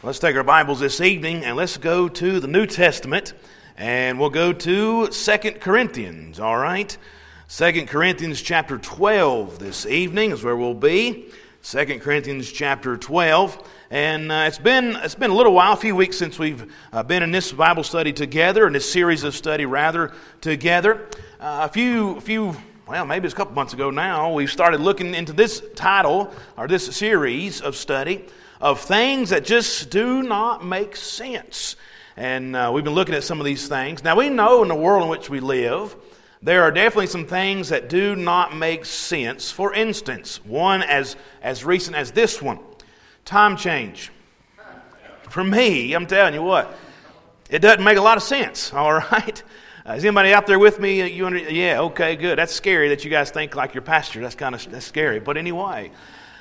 Let's take our Bibles this evening and let's go to the New Testament and we'll go to Second Corinthians, all right? Second Corinthians chapter 12 this evening is where we'll be. Second Corinthians chapter 12. And uh, it's, been, it's been a little while, a few weeks since we've uh, been in this Bible study together, in this series of study rather, together. Uh, a few, a few well, maybe it's a couple months ago now, we started looking into this title or this series of study of things that just do not make sense. And uh, we've been looking at some of these things. Now, we know in the world in which we live, there are definitely some things that do not make sense. For instance, one as, as recent as this one time change. For me, I'm telling you what, it doesn't make a lot of sense, all right? Uh, is anybody out there with me? You under, yeah, okay, good. That's scary that you guys think like your pastor. That's kind of that's scary. But anyway,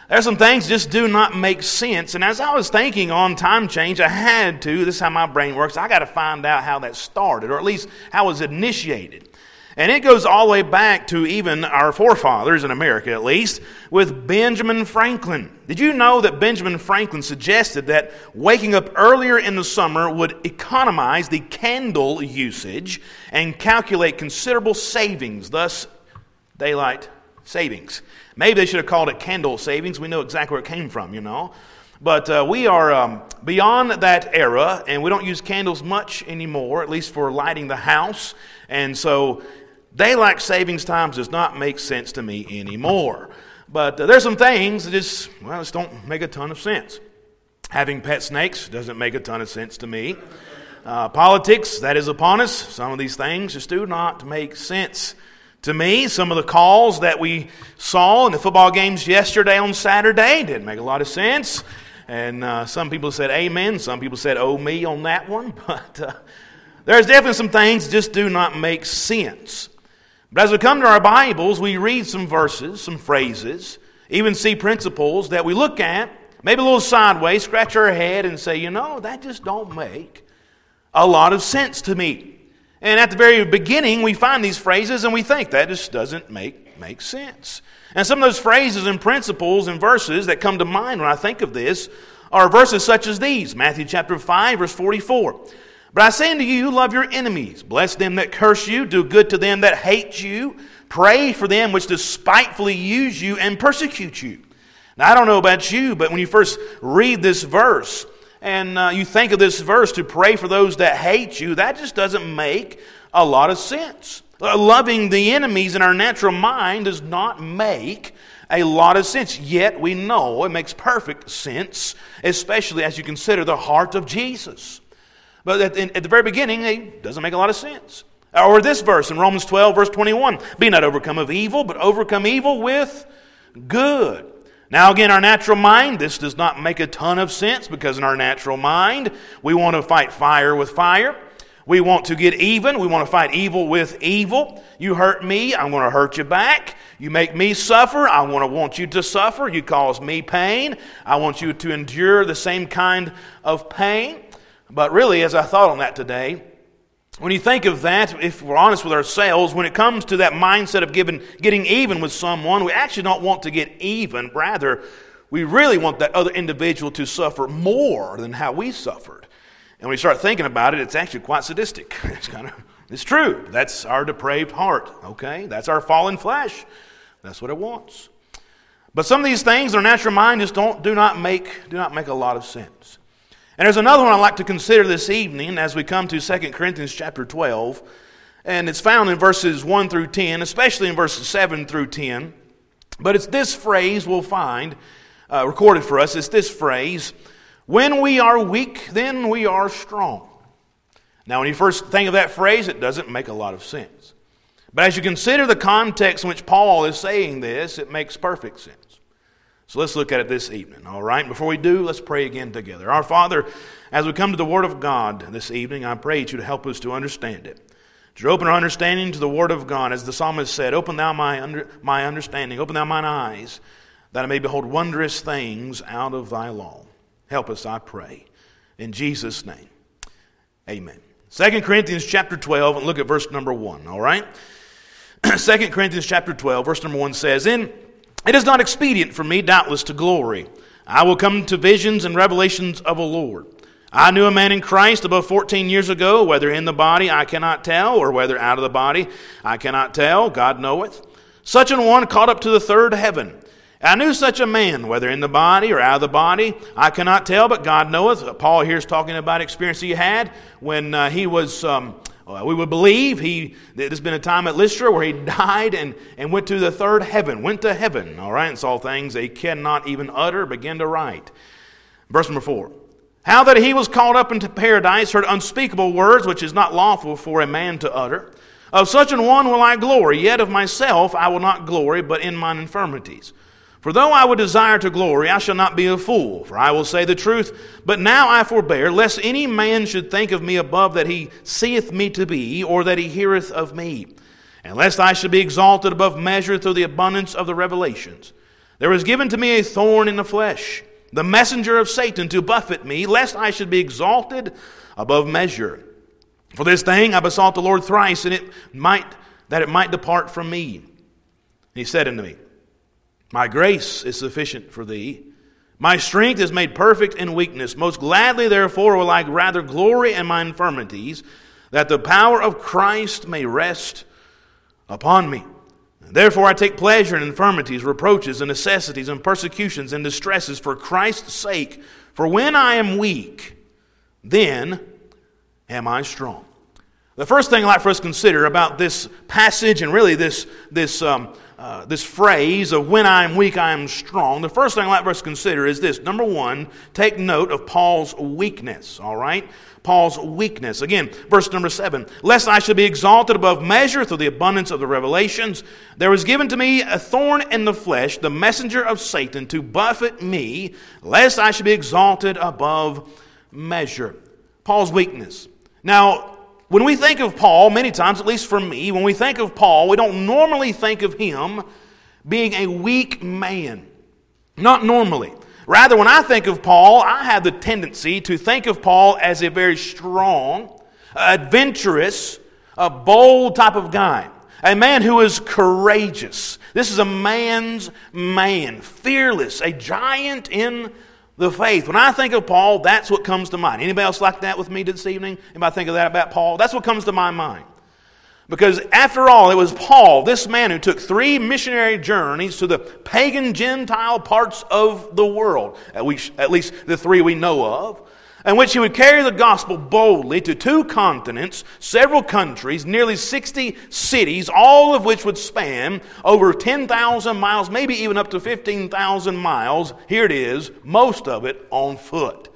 there's some things just do not make sense. And as I was thinking on time change, I had to, this is how my brain works, I got to find out how that started, or at least how it was initiated. And it goes all the way back to even our forefathers in America, at least, with Benjamin Franklin. Did you know that Benjamin Franklin suggested that waking up earlier in the summer would economize the candle usage and calculate considerable savings, thus, daylight savings? Maybe they should have called it candle savings. We know exactly where it came from, you know. But uh, we are um, beyond that era, and we don't use candles much anymore, at least for lighting the house. And so daylight savings times does not make sense to me anymore. But uh, there's some things that just, well, just don't make a ton of sense. Having pet snakes doesn't make a ton of sense to me. Uh, politics, that is upon us. Some of these things just do not make sense to me, some of the calls that we saw in the football games yesterday on Saturday didn't make a lot of sense. And uh, some people said amen, some people said oh me on that one. But uh, there's definitely some things just do not make sense. But as we come to our Bibles, we read some verses, some phrases, even see principles that we look at, maybe a little sideways, scratch our head and say, you know, that just don't make a lot of sense to me. And at the very beginning, we find these phrases and we think that just doesn't make, make sense. And some of those phrases and principles and verses that come to mind when I think of this are verses such as these Matthew chapter 5, verse 44. But I say unto you, love your enemies, bless them that curse you, do good to them that hate you, pray for them which despitefully use you and persecute you. Now, I don't know about you, but when you first read this verse, and uh, you think of this verse to pray for those that hate you, that just doesn't make a lot of sense. Uh, loving the enemies in our natural mind does not make a lot of sense. Yet we know it makes perfect sense, especially as you consider the heart of Jesus. But at, at the very beginning, it doesn't make a lot of sense. Or this verse in Romans 12, verse 21 Be not overcome of evil, but overcome evil with good. Now, again, our natural mind, this does not make a ton of sense because in our natural mind, we want to fight fire with fire. We want to get even. We want to fight evil with evil. You hurt me, I'm going to hurt you back. You make me suffer, I want to want you to suffer. You cause me pain, I want you to endure the same kind of pain. But really, as I thought on that today, when you think of that, if we're honest with ourselves, when it comes to that mindset of giving, getting even with someone, we actually don't want to get even. Rather, we really want that other individual to suffer more than how we suffered. And when we start thinking about it, it's actually quite sadistic. It's kind of, it's true. That's our depraved heart, okay? That's our fallen flesh. That's what it wants. But some of these things, our natural mind just don't, do, not make, do not make a lot of sense. And there's another one I'd like to consider this evening as we come to 2 Corinthians chapter 12. And it's found in verses 1 through 10, especially in verses 7 through 10. But it's this phrase we'll find uh, recorded for us. It's this phrase When we are weak, then we are strong. Now, when you first think of that phrase, it doesn't make a lot of sense. But as you consider the context in which Paul is saying this, it makes perfect sense. So let's look at it this evening, all right? Before we do, let's pray again together. Our Father, as we come to the Word of God this evening, I pray that you to help us to understand it. To open our understanding to the Word of God, as the psalmist said, Open thou my, under, my understanding, open thou mine eyes, that I may behold wondrous things out of thy law. Help us, I pray. In Jesus' name, amen. 2 Corinthians chapter 12, and look at verse number 1, all right? 2 Corinthians chapter 12, verse number 1 says, In it is not expedient for me, doubtless, to glory, I will come to visions and revelations of a Lord. I knew a man in Christ above 14 years ago, whether in the body I cannot tell, or whether out of the body I cannot tell, God knoweth. Such an one caught up to the third heaven. I knew such a man, whether in the body or out of the body, I cannot tell, but God knoweth. Paul here is talking about experience he had when uh, he was, um, Uh, we would believe, he, there's been a time at Lystra where he died and, and went to the third heaven, went to heaven, all right, and saw things they cannot even utter, begin to write. Verse number four. How that he was called up into paradise, heard unspeakable words which is not lawful for a man to utter. Of such an one will I glory, yet of myself I will not glory, but in mine infirmities. For though I would desire to glory, I shall not be a fool, for I will say the truth. But now I forbear, lest any man should think of me above that he seeth me to be, or that he heareth of me, and lest I should be exalted above measure through the abundance of the revelations. There was given to me a thorn in the flesh, the messenger of Satan to buffet me, lest I should be exalted above measure. For this thing I besought the Lord thrice, and it might that it might depart from me. And he said unto me, my grace is sufficient for thee. My strength is made perfect in weakness. Most gladly, therefore, will I rather glory in my infirmities, that the power of Christ may rest upon me. Therefore, I take pleasure in infirmities, reproaches, and necessities, and persecutions, and distresses for Christ's sake. For when I am weak, then am I strong. The first thing I'd like for us to consider about this passage and really this, this um, uh, this phrase of when I am weak, I am strong, the first thing I'd like for us to consider is this. Number one, take note of Paul's weakness, all right? Paul's weakness. Again, verse number seven. Lest I should be exalted above measure through the abundance of the revelations, there was given to me a thorn in the flesh, the messenger of Satan, to buffet me, lest I should be exalted above measure. Paul's weakness. Now, when we think of Paul, many times, at least for me, when we think of Paul, we don't normally think of him being a weak man. Not normally. Rather, when I think of Paul, I have the tendency to think of Paul as a very strong, adventurous, a bold type of guy. A man who is courageous. This is a man's man, fearless, a giant in the faith. When I think of Paul, that's what comes to mind. Anybody else like that with me this evening? Anybody think of that about Paul? That's what comes to my mind. Because after all, it was Paul, this man who took three missionary journeys to the pagan Gentile parts of the world, at least, at least the three we know of, in which he would carry the gospel boldly to two continents, several countries, nearly 60 cities, all of which would span over 10,000 miles, maybe even up to 15,000 miles. Here it is, most of it on foot.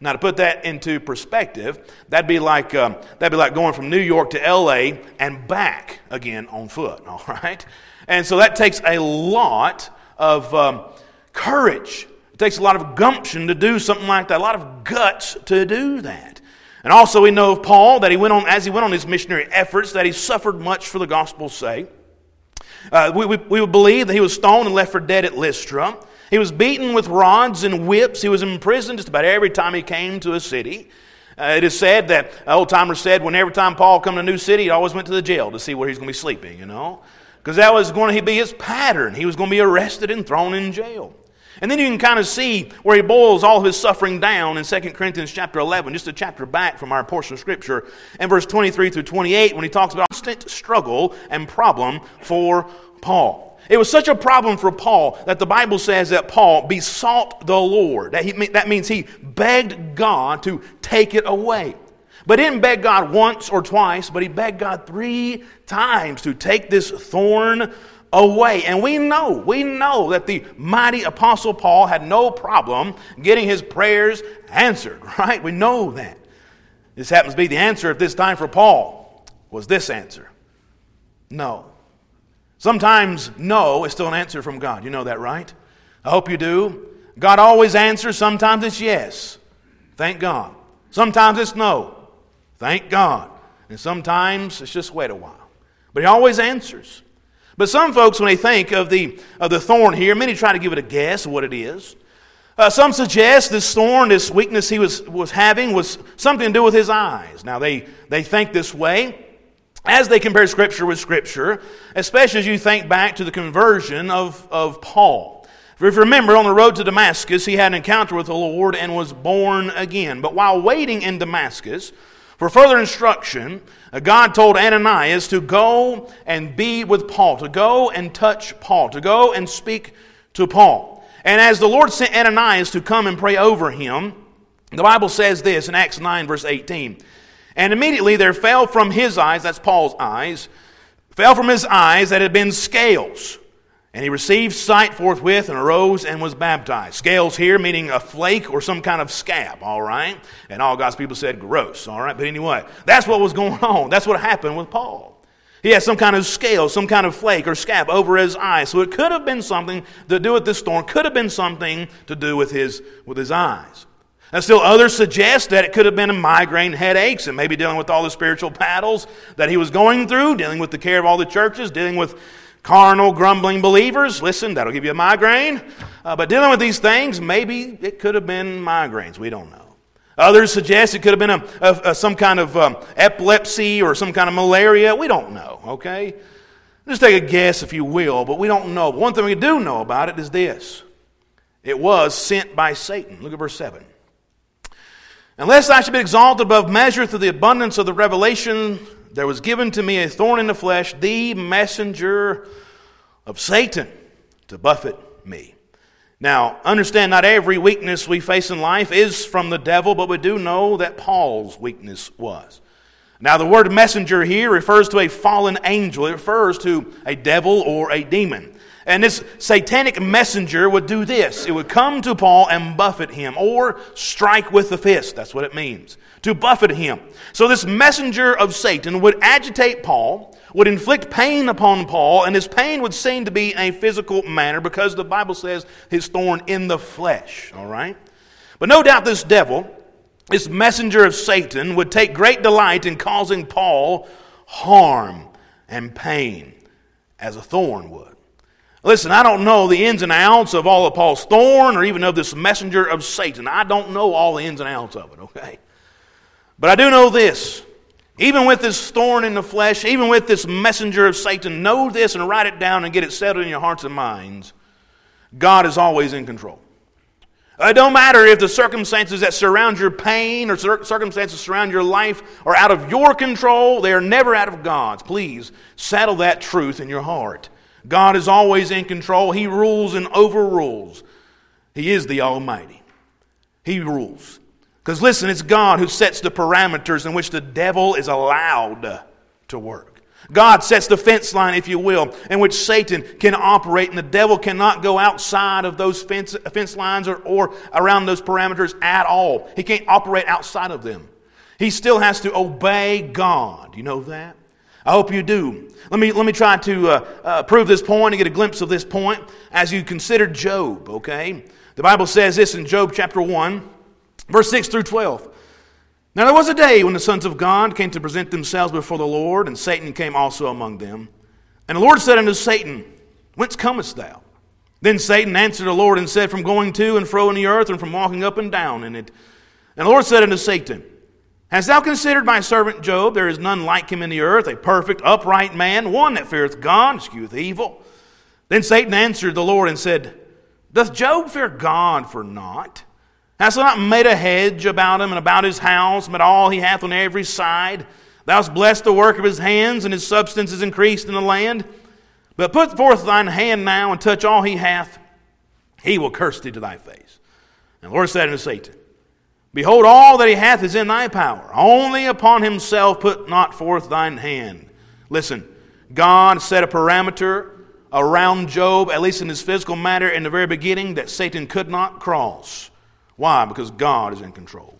Now, to put that into perspective, that'd be like um, that'd be like going from New York to L.A. and back again on foot. All right, and so that takes a lot of um, courage it takes a lot of gumption to do something like that, a lot of guts to do that. And also, we know of Paul that he went on, as he went on his missionary efforts, that he suffered much for the gospel's sake. Uh, we, we, we believe that he was stoned and left for dead at Lystra. He was beaten with rods and whips. He was imprisoned just about every time he came to a city. Uh, it is said that old timers said when every time Paul come to a new city, he always went to the jail to see where he's going to be sleeping, you know, because that was going to be his pattern. He was going to be arrested and thrown in jail. And then you can kind of see where he boils all his suffering down in 2 Corinthians chapter 11, just a chapter back from our portion of Scripture, and verse 23 through 28, when he talks about constant struggle and problem for Paul. It was such a problem for Paul that the Bible says that Paul besought the Lord. That, he, that means he begged God to take it away. But he didn't beg God once or twice, but he begged God three times to take this thorn away. And we know, we know that the mighty Apostle Paul had no problem getting his prayers answered, right? We know that. This happens to be the answer at this time for Paul, was this answer no. Sometimes no is still an answer from God. You know that, right? I hope you do. God always answers. Sometimes it's yes. Thank God. Sometimes it's no. Thank God. And sometimes it's just wait a while. But He always answers. But some folks, when they think of the, of the thorn here, many try to give it a guess what it is. Uh, some suggest this thorn, this weakness he was, was having, was something to do with his eyes. Now, they, they think this way as they compare Scripture with Scripture, especially as you think back to the conversion of, of Paul. If you remember, on the road to Damascus, he had an encounter with the Lord and was born again. But while waiting in Damascus for further instruction, uh, God told Ananias to go and be with Paul, to go and touch Paul, to go and speak to Paul. And as the Lord sent Ananias to come and pray over him, the Bible says this in Acts 9, verse 18. And immediately there fell from his eyes, that's Paul's eyes, fell from his eyes that had been scales and he received sight forthwith and arose and was baptized. Scales here meaning a flake or some kind of scab, all right? And all God's people said, gross, all right? But anyway, that's what was going on. That's what happened with Paul. He had some kind of scale, some kind of flake or scab over his eye. So it could have been something to do with this thorn, could have been something to do with his, with his eyes. And still others suggest that it could have been a migraine headaches and maybe dealing with all the spiritual battles that he was going through, dealing with the care of all the churches, dealing with carnal, grumbling believers, listen, that'll give you a migraine. Uh, but dealing with these things, maybe it could have been migraines. We don't know. Others suggest it could have been a, a, a some kind of um, epilepsy or some kind of malaria. We don't know, okay? Just take a guess, if you will, but we don't know. But one thing we do know about it is this it was sent by Satan. Look at verse 7. Unless I should be exalted above measure through the abundance of the revelation there was given to me a thorn in the flesh, the messenger of Satan to buffet me. Now, understand not every weakness we face in life is from the devil, but we do know that Paul's weakness was. Now, the word messenger here refers to a fallen angel, it refers to a devil or a demon. And this satanic messenger would do this it would come to Paul and buffet him, or strike with the fist. That's what it means to buffet him. So this messenger of Satan would agitate Paul, would inflict pain upon Paul, and his pain would seem to be a physical manner because the Bible says his thorn in the flesh, all right? But no doubt this devil, this messenger of Satan, would take great delight in causing Paul harm and pain as a thorn would. Listen, I don't know the ins and outs of all of Paul's thorn or even of this messenger of Satan. I don't know all the ins and outs of it, okay? But I do know this. Even with this thorn in the flesh, even with this messenger of Satan, know this and write it down and get it settled in your hearts and minds. God is always in control. Uh, it don't matter if the circumstances that surround your pain or circumstances surround your life are out of your control, they are never out of God's. Please settle that truth in your heart. God is always in control. He rules and overrules. He is the Almighty. He rules. Because listen, it's God who sets the parameters in which the devil is allowed to work. God sets the fence line, if you will, in which Satan can operate, and the devil cannot go outside of those fence, fence lines or, or around those parameters at all. He can't operate outside of them. He still has to obey God. You know that? I hope you do. Let me, let me try to uh, uh, prove this point and get a glimpse of this point as you consider Job, okay? The Bible says this in Job chapter 1. Verse 6 through 12. Now there was a day when the sons of God came to present themselves before the Lord, and Satan came also among them. And the Lord said unto Satan, Whence comest thou? Then Satan answered the Lord and said, From going to and fro in the earth, and from walking up and down in it. And the Lord said unto Satan, Hast thou considered my servant Job? There is none like him in the earth, a perfect, upright man, one that feareth God, escheweth evil. Then Satan answered the Lord and said, Doth Job fear God for naught? Hast thou not made a hedge about him and about his house, and all he hath on every side? Thou hast blessed the work of his hands, and his substance is increased in the land. But put forth thine hand now and touch all he hath, he will curse thee to thy face. And the Lord said unto Satan, Behold, all that he hath is in thy power. Only upon himself put not forth thine hand. Listen, God set a parameter around Job, at least in his physical matter, in the very beginning, that Satan could not cross. Why? Because God is in control.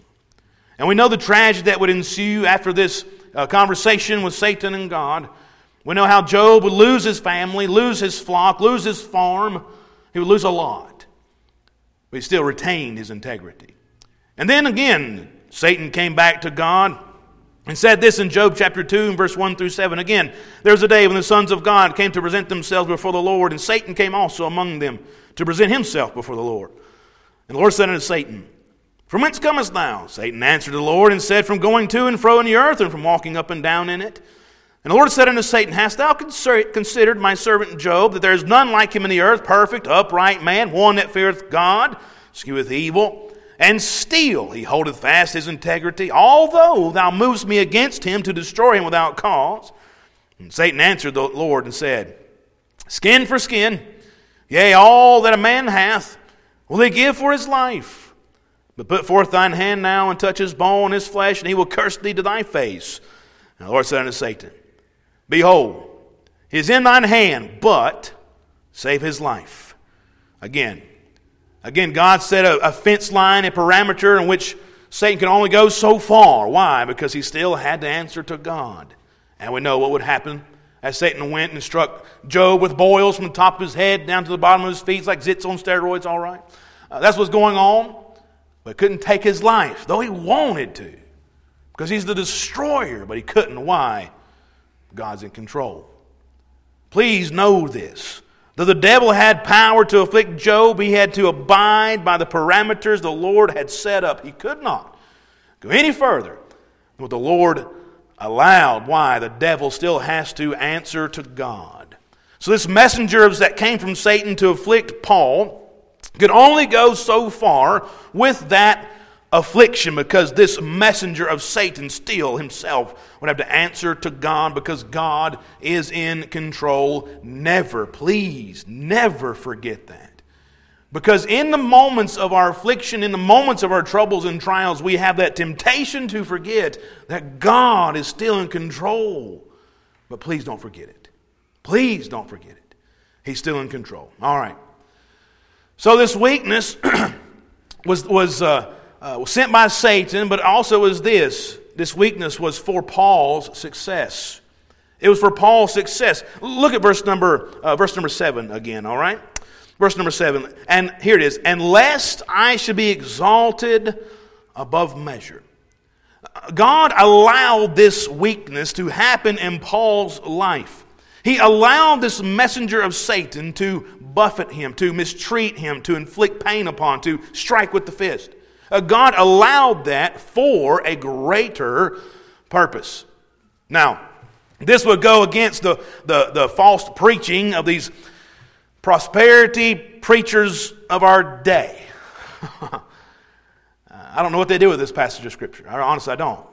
And we know the tragedy that would ensue after this uh, conversation with Satan and God. We know how Job would lose his family, lose his flock, lose his farm. He would lose a lot. But he still retained his integrity. And then again, Satan came back to God and said this in Job chapter 2, verse 1 through 7. Again, there was a day when the sons of God came to present themselves before the Lord, and Satan came also among them to present himself before the Lord. And the Lord said unto Satan, From whence comest thou? Satan answered the Lord and said, From going to and fro in the earth, and from walking up and down in it. And the Lord said unto Satan, Hast thou considered my servant Job, that there is none like him in the earth, perfect, upright man, one that feareth God, escheweth evil, and still he holdeth fast his integrity, although thou movest me against him to destroy him without cause? And Satan answered the Lord and said, Skin for skin, yea, all that a man hath will he give for his life. But put forth thine hand now and touch his bone, his flesh, and he will curse thee to thy face. And the Lord said unto Satan, Behold, he is in thine hand, but save his life. Again, again, God set a, a fence line, a parameter in which Satan can only go so far. Why? Because he still had to answer to God. And we know what would happen as Satan went and struck Job with boils from the top of his head down to the bottom of his feet. Like zits on steroids, all right? Uh, that's what's going on. But couldn't take his life, though he wanted to. Because he's the destroyer, but he couldn't. Why? God's in control. Please know this. Though the devil had power to afflict Job, he had to abide by the parameters the Lord had set up. He could not go any further than what the Lord allowed. Why? The devil still has to answer to God. So, this messenger that came from Satan to afflict Paul could only go so far with that affliction because this messenger of Satan still himself would have to answer to God because God is in control. Never, please, never forget that. Because in the moments of our affliction, in the moments of our troubles and trials, we have that temptation to forget that God is still in control. But please don't forget it. Please don't forget it. He's still in control. All right. So this weakness was, was, uh, uh, was sent by Satan, but also was this. This weakness was for Paul's success. It was for Paul's success. Look at verse number, uh, verse number seven again, all right? Verse number seven, and here it is, and lest I should be exalted above measure. God allowed this weakness to happen in Paul's life. He allowed this messenger of Satan to buffet him, to mistreat him, to inflict pain upon, to strike with the fist. Uh, God allowed that for a greater purpose. Now, this would go against the, the, the false preaching of these prosperity preachers of our day. I don't know what they do with this passage of Scripture. I, honestly, I don't.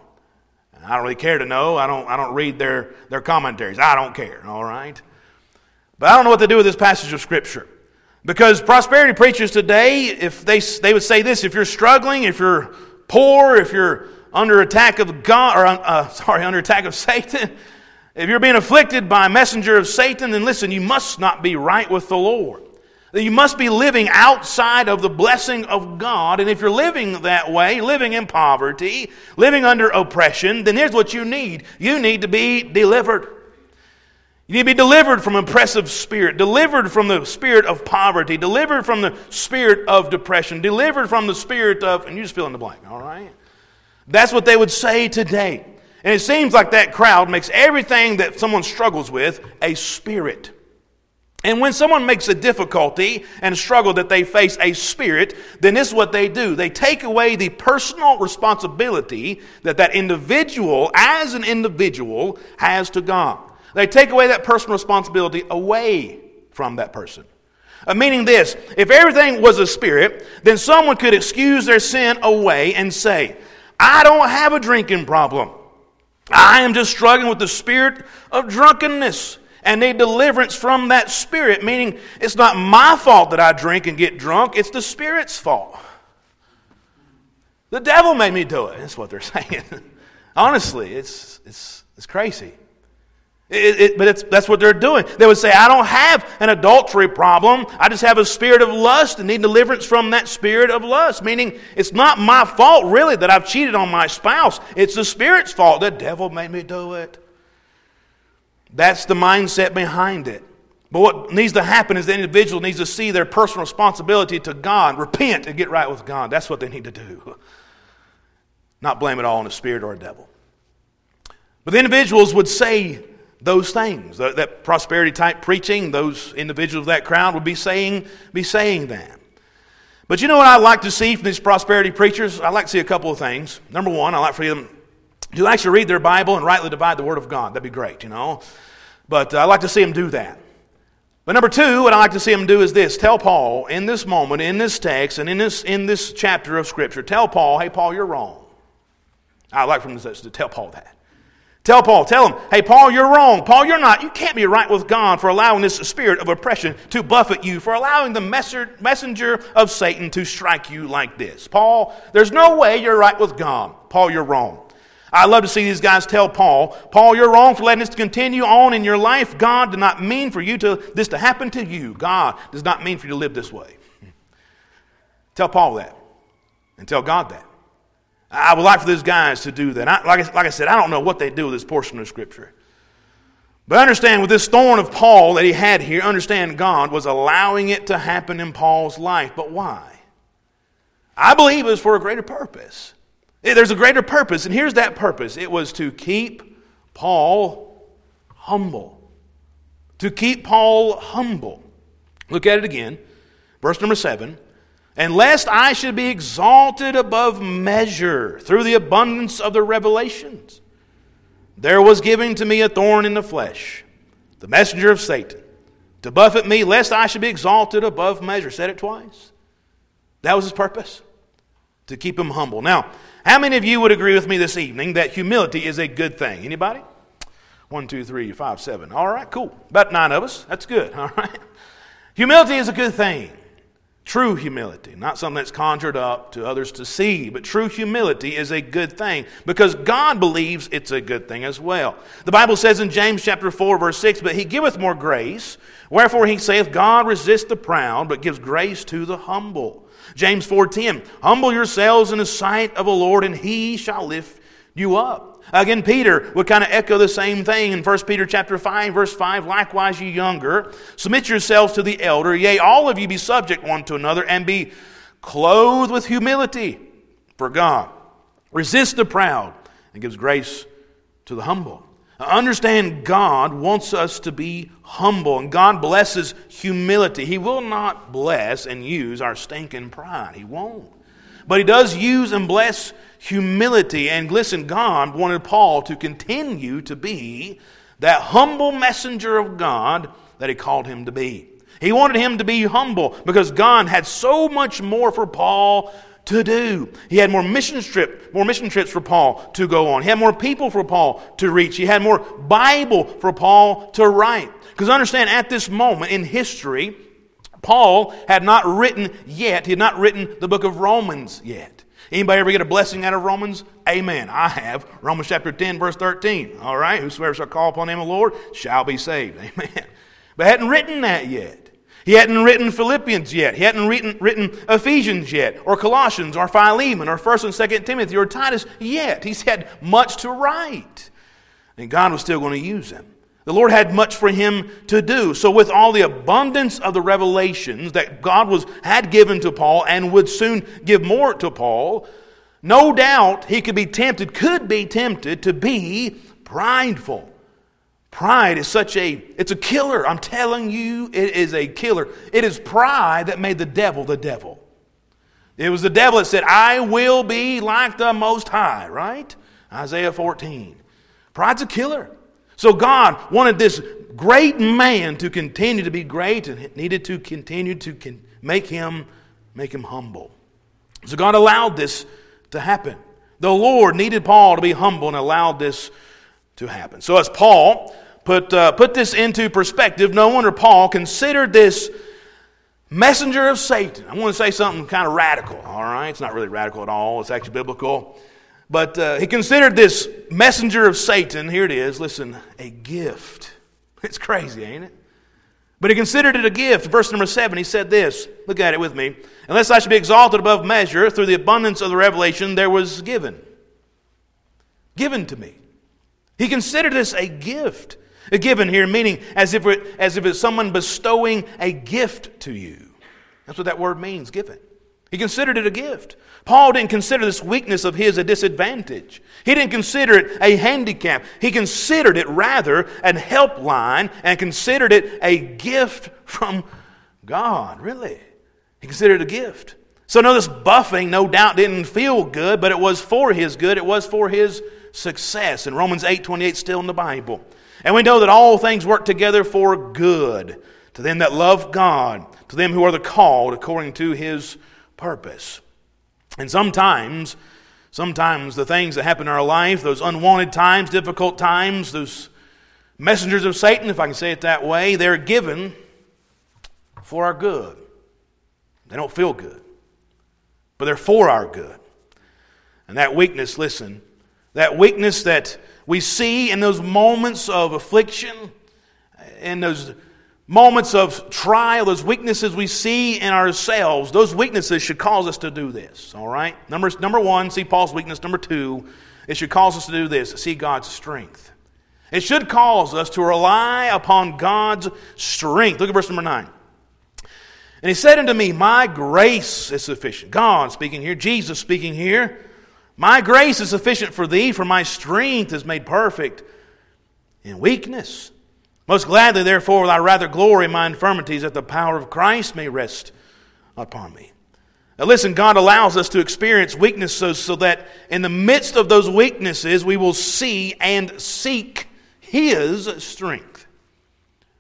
I don't really care to know. I don't, I don't read their, their commentaries. I don't care, all right? But I don't know what they do with this passage of Scripture. Because prosperity preachers today, if they, they would say this if you're struggling, if you're poor, if you're under attack of God, or uh, sorry, under attack of Satan, if you're being afflicted by a messenger of Satan, then listen, you must not be right with the Lord. You must be living outside of the blessing of God. And if you're living that way, living in poverty, living under oppression, then here's what you need you need to be delivered. You need to be delivered from oppressive spirit, delivered from the spirit of poverty, delivered from the spirit of depression, delivered from the spirit of, and you just fill in the blank, all right? That's what they would say today. And it seems like that crowd makes everything that someone struggles with a spirit. And when someone makes a difficulty and struggle that they face a spirit, then this is what they do. They take away the personal responsibility that that individual, as an individual, has to God. They take away that personal responsibility away from that person. Uh, meaning this if everything was a spirit, then someone could excuse their sin away and say, I don't have a drinking problem. I am just struggling with the spirit of drunkenness and need deliverance from that spirit, meaning it's not my fault that I drink and get drunk, it's the spirit's fault. The devil made me do it. That's what they're saying. Honestly, it's, it's, it's crazy. It, it, but that's what they're doing. They would say, I don't have an adultery problem. I just have a spirit of lust and need deliverance from that spirit of lust. Meaning, it's not my fault, really, that I've cheated on my spouse. It's the spirit's fault. The devil made me do it. That's the mindset behind it. But what needs to happen is the individual needs to see their personal responsibility to God, repent, and get right with God. That's what they need to do. Not blame it all on the spirit or a devil. But the individuals would say, those things. That, that prosperity type preaching, those individuals of that crowd would be saying, be saying that. But you know what I like to see from these prosperity preachers? I like to see a couple of things. Number one, I like for them to actually read their Bible and rightly divide the Word of God. That'd be great, you know. But uh, I'd like to see them do that. But number two, what I'd like to see them do is this tell Paul in this moment, in this text, and in this, in this chapter of Scripture, tell Paul, hey, Paul, you're wrong. I'd like for them to tell Paul that. Tell Paul, tell him, hey, Paul, you're wrong. Paul, you're not. You can't be right with God for allowing this spirit of oppression to buffet you, for allowing the messenger of Satan to strike you like this. Paul, there's no way you're right with God. Paul, you're wrong. I love to see these guys tell Paul, Paul, you're wrong for letting this continue on in your life. God did not mean for you to this to happen to you. God does not mean for you to live this way. Tell Paul that. And tell God that. I would like for these guys to do that. I, like, like I said, I don't know what they do with this portion of Scripture. But understand, with this thorn of Paul that he had here, understand God was allowing it to happen in Paul's life. But why? I believe it was for a greater purpose. There's a greater purpose, and here's that purpose it was to keep Paul humble. To keep Paul humble. Look at it again. Verse number seven. And lest I should be exalted above measure through the abundance of the revelations, there was given to me a thorn in the flesh, the messenger of Satan, to buffet me, lest I should be exalted above measure. Said it twice. That was his purpose, to keep him humble. Now, how many of you would agree with me this evening that humility is a good thing? Anybody? One, two, three, five, seven. All right, cool. About nine of us. That's good. All right. Humility is a good thing. True humility, not something that's conjured up to others to see, but true humility is a good thing because God believes it's a good thing as well. The Bible says in James chapter 4 verse 6, but he giveth more grace, wherefore he saith, God resists the proud, but gives grace to the humble. James 4:10, humble yourselves in the sight of the Lord, and he shall lift you up. Again, Peter would kind of echo the same thing in 1 Peter chapter 5, verse 5. Likewise, you younger, submit yourselves to the elder. Yea, all of you be subject one to another, and be clothed with humility for God. Resist the proud, and gives grace to the humble. Understand God wants us to be humble, and God blesses humility. He will not bless and use our stinking pride. He won't. But He does use and bless humility. And listen, God wanted Paul to continue to be that humble messenger of God that He called him to be. He wanted him to be humble because God had so much more for Paul to do. He had more mission trip, more mission trips for Paul to go on. He had more people for Paul to reach. He had more Bible for Paul to write. Because understand, at this moment in history, Paul had not written yet. He had not written the book of Romans yet. Anybody ever get a blessing out of Romans? Amen. I have. Romans chapter 10, verse 13. All right. Whosoever shall call upon of the Lord shall be saved. Amen. But I hadn't written that yet. He hadn't written Philippians yet. He hadn't written, written Ephesians yet, or Colossians, or Philemon, or 1st and 2nd Timothy, or Titus yet. He's had much to write. And God was still going to use him. The Lord had much for him to do. So, with all the abundance of the revelations that God was, had given to Paul and would soon give more to Paul, no doubt he could be tempted, could be tempted to be prideful. Pride is such a, it's a killer. I'm telling you, it is a killer. It is pride that made the devil the devil. It was the devil that said, I will be like the Most High, right? Isaiah 14. Pride's a killer. So God wanted this great man to continue to be great and needed to continue to make him, make him humble. So God allowed this to happen. The Lord needed Paul to be humble and allowed this to happen. So as Paul put, uh, put this into perspective, no wonder Paul considered this messenger of Satan. I want to say something kind of radical, all right? It's not really radical at all, it's actually biblical. But uh, he considered this messenger of Satan, here it is, listen, a gift. It's crazy, ain't it? But he considered it a gift. Verse number seven, he said this. Look at it with me. Unless I should be exalted above measure through the abundance of the revelation, there was given. Given to me. He considered this a gift. A given here meaning as if, it, as if it's someone bestowing a gift to you. That's what that word means, given. He considered it a gift. Paul didn't consider this weakness of his a disadvantage. He didn't consider it a handicap. He considered it rather an helpline and considered it a gift from God, really. He considered it a gift. So, no, this buffing no doubt didn't feel good, but it was for his good. It was for his success. And Romans 8 28 still in the Bible. And we know that all things work together for good to them that love God, to them who are the called according to his purpose. And sometimes, sometimes the things that happen in our life, those unwanted times, difficult times, those messengers of Satan, if I can say it that way, they're given for our good. They don't feel good, but they're for our good. And that weakness, listen, that weakness that we see in those moments of affliction, in those moments of trial, those weaknesses we see in ourselves, those weaknesses should cause us to do this, all right? Number, number one, see Paul's weakness. Number two, it should cause us to do this, see God's strength. It should cause us to rely upon God's strength. Look at verse number nine. And he said unto me, My grace is sufficient. God speaking here, Jesus speaking here. My grace is sufficient for thee, for my strength is made perfect in weakness. Most gladly, therefore, will I rather glory in my infirmities, that the power of Christ may rest upon me. Now, listen, God allows us to experience weaknesses so that in the midst of those weaknesses, we will see and seek His strength.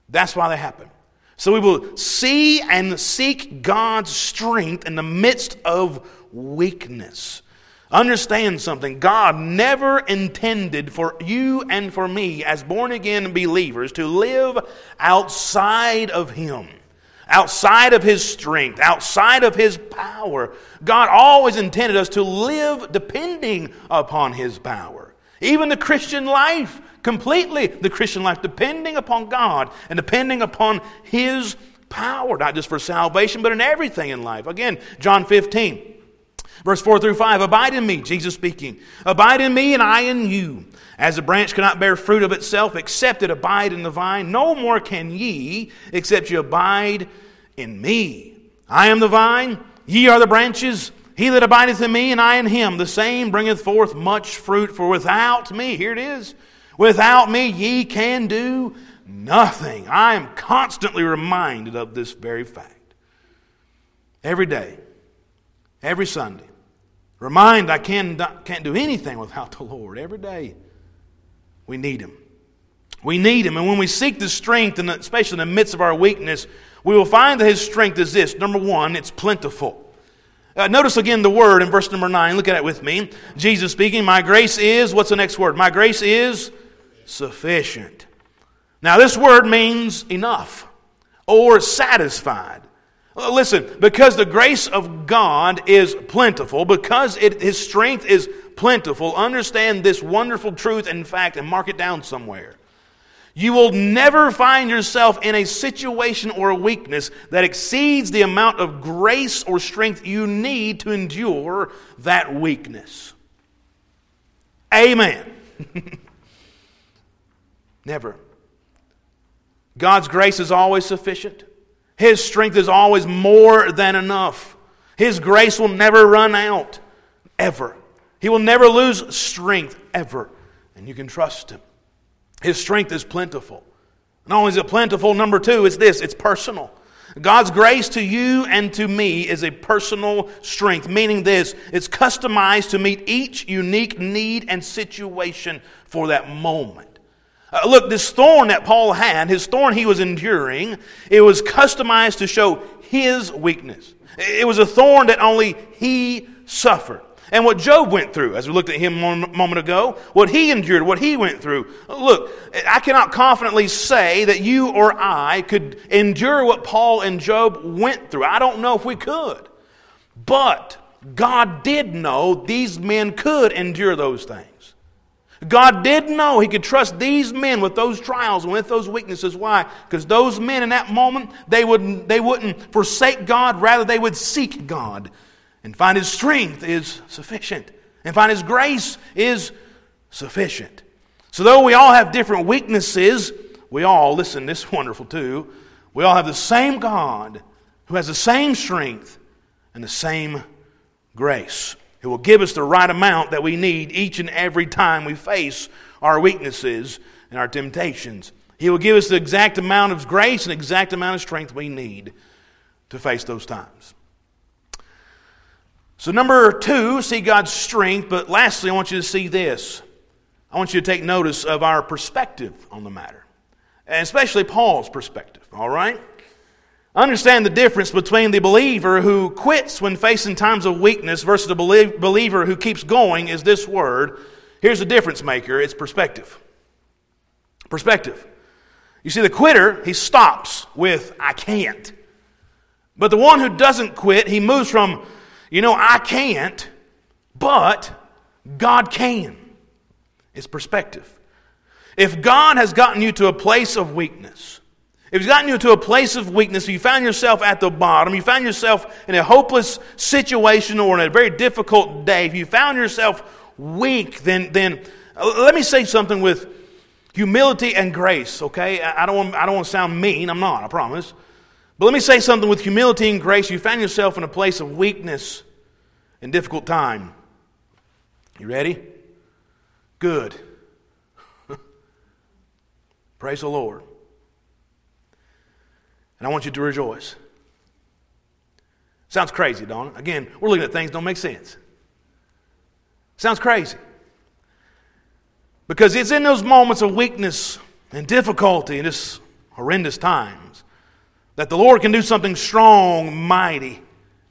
That's why they happen. So we will see and seek God's strength in the midst of weakness. Understand something. God never intended for you and for me, as born again believers, to live outside of Him, outside of His strength, outside of His power. God always intended us to live depending upon His power. Even the Christian life, completely the Christian life, depending upon God and depending upon His power, not just for salvation, but in everything in life. Again, John 15. Verse 4 through 5 Abide in me, Jesus speaking. Abide in me, and I in you. As a branch cannot bear fruit of itself except it abide in the vine, no more can ye except ye abide in me. I am the vine, ye are the branches. He that abideth in me, and I in him, the same bringeth forth much fruit. For without me, here it is, without me ye can do nothing. I am constantly reminded of this very fact. Every day, every Sunday. Remind I can, can't do anything without the Lord. Every day, we need Him. We need Him. And when we seek the strength, especially in the midst of our weakness, we will find that His strength is this. Number one, it's plentiful. Uh, notice again the word in verse number nine. Look at it with me. Jesus speaking, My grace is, what's the next word? My grace is sufficient. Now, this word means enough or satisfied. Uh, listen, because the grace of God is plentiful, because it, His strength is plentiful, understand this wonderful truth and fact and mark it down somewhere. You will never find yourself in a situation or a weakness that exceeds the amount of grace or strength you need to endure that weakness. Amen. never. God's grace is always sufficient. His strength is always more than enough. His grace will never run out, ever. He will never lose strength, ever. And you can trust Him. His strength is plentiful. Not only is it plentiful, number two, it's this it's personal. God's grace to you and to me is a personal strength, meaning this it's customized to meet each unique need and situation for that moment. Uh, look, this thorn that Paul had, his thorn he was enduring, it was customized to show his weakness. It was a thorn that only he suffered. And what Job went through, as we looked at him a moment ago, what he endured, what he went through. Look, I cannot confidently say that you or I could endure what Paul and Job went through. I don't know if we could. But God did know these men could endure those things. God did know he could trust these men with those trials and with those weaknesses. Why? Because those men in that moment, they wouldn't, they wouldn't forsake God, rather, they would seek God and find his strength is sufficient and find his grace is sufficient. So, though we all have different weaknesses, we all, listen, this is wonderful too, we all have the same God who has the same strength and the same grace who will give us the right amount that we need each and every time we face our weaknesses and our temptations. He will give us the exact amount of grace and exact amount of strength we need to face those times. So, number two, see God's strength, but lastly, I want you to see this I want you to take notice of our perspective on the matter, and especially Paul's perspective, all right? Understand the difference between the believer who quits when facing times of weakness versus the believer who keeps going is this word. Here's the difference maker it's perspective. Perspective. You see, the quitter, he stops with, I can't. But the one who doesn't quit, he moves from, you know, I can't, but God can. It's perspective. If God has gotten you to a place of weakness, if He's gotten you to a place of weakness, you found yourself at the bottom, you found yourself in a hopeless situation or in a very difficult day, if you found yourself weak, then, then uh, let me say something with humility and grace, okay? I don't, want, I don't want to sound mean, I'm not, I promise. But let me say something with humility and grace. You found yourself in a place of weakness and difficult time. You ready? Good. Praise the Lord. And I want you to rejoice. Sounds crazy, don't it? Again, we're looking at things don't make sense. Sounds crazy. Because it's in those moments of weakness and difficulty and this horrendous times that the Lord can do something strong, mighty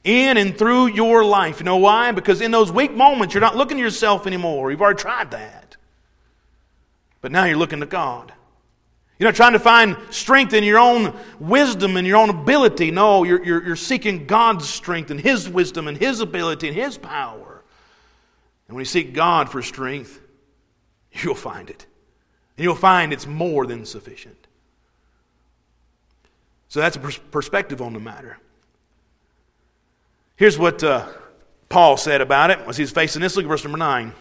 in and through your life. You know why? Because in those weak moments, you're not looking to yourself anymore. You've already tried that. But now you're looking to God. You're not trying to find strength in your own wisdom and your own ability. No, you're, you're, you're seeking God's strength and His wisdom and His ability and His power. And when you seek God for strength, you'll find it. And you'll find it's more than sufficient. So that's a perspective on the matter. Here's what uh, Paul said about it as he's facing this. Look at verse number 9.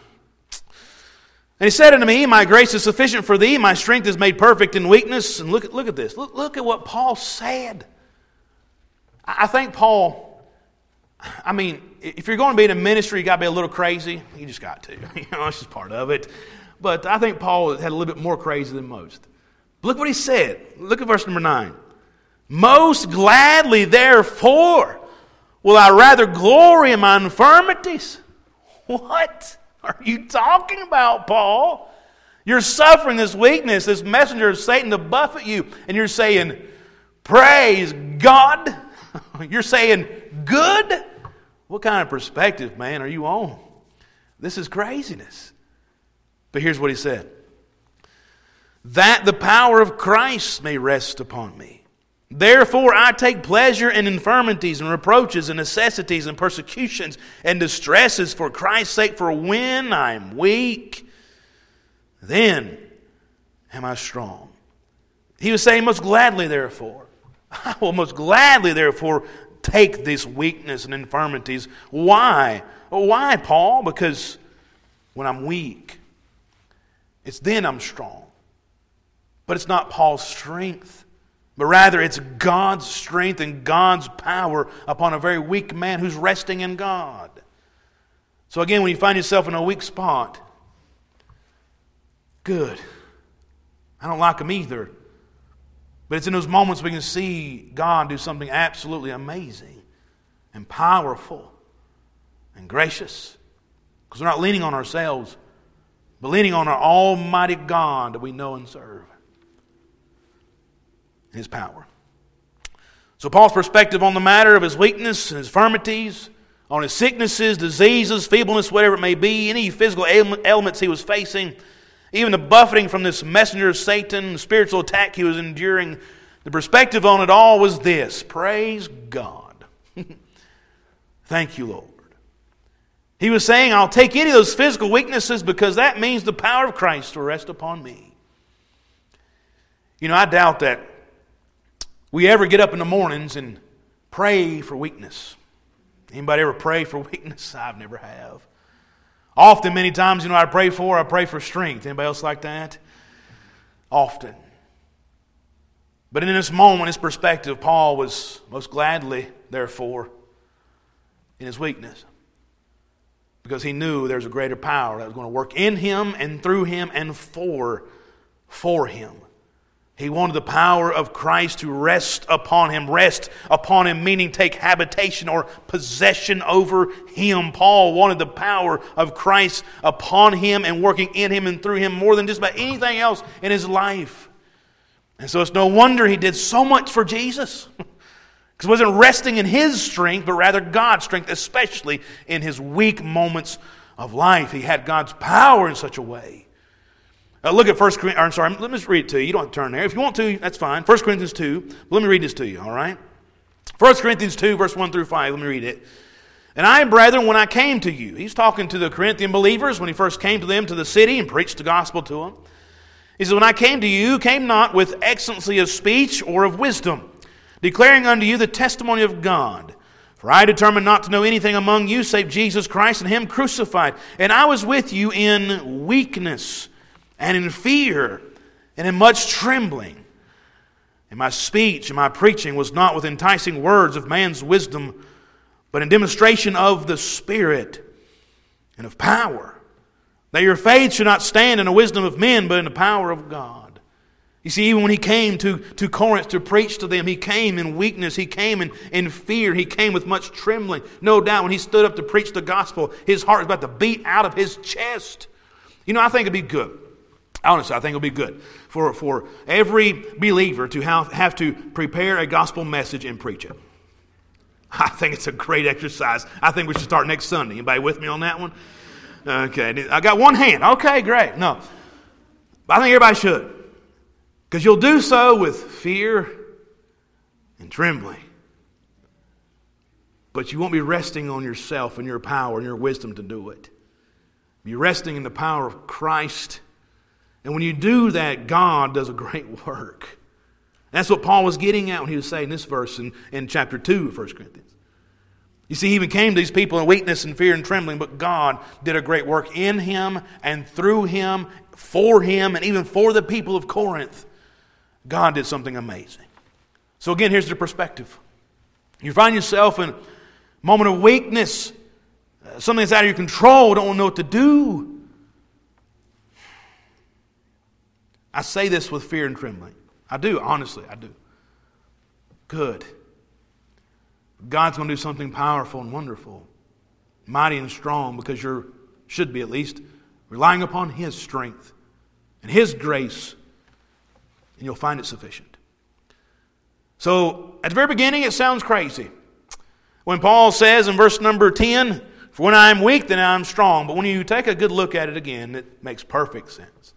And he said unto me, My grace is sufficient for thee, my strength is made perfect in weakness. And look at, look at this. Look, look at what Paul said. I think Paul, I mean, if you're going to be in a ministry, you got to be a little crazy. You just got to. You know, it's just part of it. But I think Paul had a little bit more crazy than most. Look what he said. Look at verse number 9. Most gladly, therefore, will I rather glory in my infirmities. What are you talking about, Paul? You're suffering this weakness, this messenger of Satan to buffet you, and you're saying, Praise God. You're saying, Good? What kind of perspective, man, are you on? This is craziness. But here's what he said that the power of Christ may rest upon me. Therefore, I take pleasure in infirmities and reproaches and necessities and persecutions and distresses for Christ's sake, for when I am weak, then am I strong. He was saying, most gladly, therefore, I will most gladly, therefore, take this weakness and infirmities. Why? Why, Paul? Because when I'm weak, it's then I'm strong. But it's not Paul's strength but rather it's God's strength and God's power upon a very weak man who's resting in God. So, again, when you find yourself in a weak spot, good. I don't like them either. But it's in those moments we can see God do something absolutely amazing and powerful and gracious. Because we're not leaning on ourselves, but leaning on our Almighty God that we know and serve his power. So, Paul's perspective on the matter of his weakness and his infirmities, on his sicknesses, diseases, feebleness, whatever it may be, any physical ailments he was facing, even the buffeting from this messenger of Satan, the spiritual attack he was enduring, the perspective on it all was this Praise God. Thank you, Lord. He was saying, I'll take any of those physical weaknesses because that means the power of Christ will rest upon me. You know, I doubt that we ever get up in the mornings and pray for weakness. Anybody ever pray for weakness? I've never have. Often, many times, you know, I pray for, I pray for strength. Anybody else like that? Often. But in this moment, this perspective, Paul was most gladly, therefore, in his weakness. Because he knew there was a greater power that was going to work in him and through him and for, for him. He wanted the power of Christ to rest upon him. Rest upon him, meaning take habitation or possession over him. Paul wanted the power of Christ upon him and working in him and through him more than just about anything else in his life. And so it's no wonder he did so much for Jesus. Because he wasn't resting in his strength, but rather God's strength, especially in his weak moments of life. He had God's power in such a way uh, look at 1 Corinthians, I'm sorry, let me just read it to you. You don't have to turn there. If you want to, that's fine. 1 Corinthians 2. Let me read this to you, all right? 1 Corinthians 2, verse 1 through 5. Let me read it. And I, brethren, when I came to you, he's talking to the Corinthian believers when he first came to them to the city and preached the gospel to them. He says, When I came to you, came not with excellency of speech or of wisdom, declaring unto you the testimony of God. For I determined not to know anything among you save Jesus Christ and Him crucified. And I was with you in weakness and in fear and in much trembling. And my speech and my preaching was not with enticing words of man's wisdom, but in demonstration of the Spirit and of power, that your faith should not stand in the wisdom of men, but in the power of God. You see, even when he came to, to Corinth to preach to them, he came in weakness, he came in, in fear, he came with much trembling. No doubt when he stood up to preach the gospel, his heart was about to beat out of his chest. You know, I think it'd be good Honestly, I think it'll be good for, for every believer to have, have to prepare a gospel message and preach it. I think it's a great exercise. I think we should start next Sunday. Anybody with me on that one? Okay, I got one hand. Okay, great. No, I think everybody should. Because you'll do so with fear and trembling. But you won't be resting on yourself and your power and your wisdom to do it. Be resting in the power of Christ and when you do that, God does a great work. That's what Paul was getting at when he was saying this verse in, in chapter 2 of 1 Corinthians. You see, he even came to these people in weakness and fear and trembling, but God did a great work in him and through him, for him, and even for the people of Corinth. God did something amazing. So, again, here's the perspective. You find yourself in a moment of weakness, uh, something that's out of your control, don't know what to do. I say this with fear and trembling. I do, honestly, I do. Good. God's going to do something powerful and wonderful, mighty and strong, because you should be at least relying upon His strength and His grace, and you'll find it sufficient. So, at the very beginning, it sounds crazy. When Paul says in verse number 10, For when I am weak, then I am strong. But when you take a good look at it again, it makes perfect sense.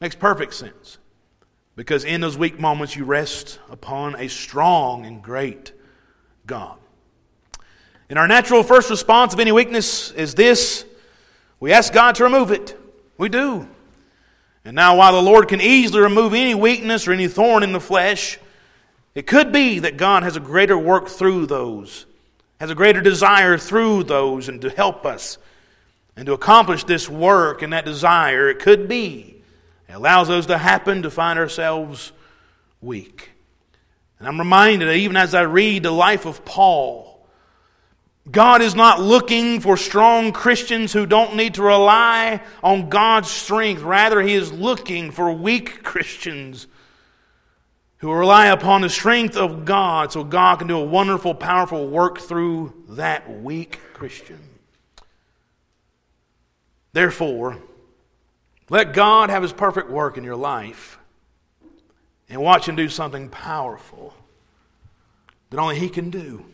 Makes perfect sense. Because in those weak moments, you rest upon a strong and great God. And our natural first response of any weakness is this we ask God to remove it. We do. And now, while the Lord can easily remove any weakness or any thorn in the flesh, it could be that God has a greater work through those, has a greater desire through those, and to help us and to accomplish this work and that desire. It could be it allows those to happen to find ourselves weak. And I'm reminded, even as I read the life of Paul, God is not looking for strong Christians who don't need to rely on God's strength. Rather, He is looking for weak Christians who rely upon the strength of God so God can do a wonderful, powerful work through that weak Christian. Therefore, let God have His perfect work in your life and watch Him do something powerful that only He can do.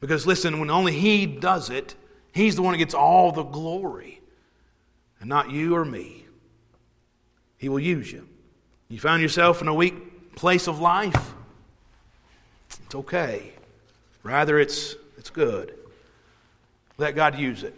Because listen, when only He does it, He's the one who gets all the glory and not you or me. He will use you. You found yourself in a weak place of life, it's okay. Rather, it's, it's good. Let God use it.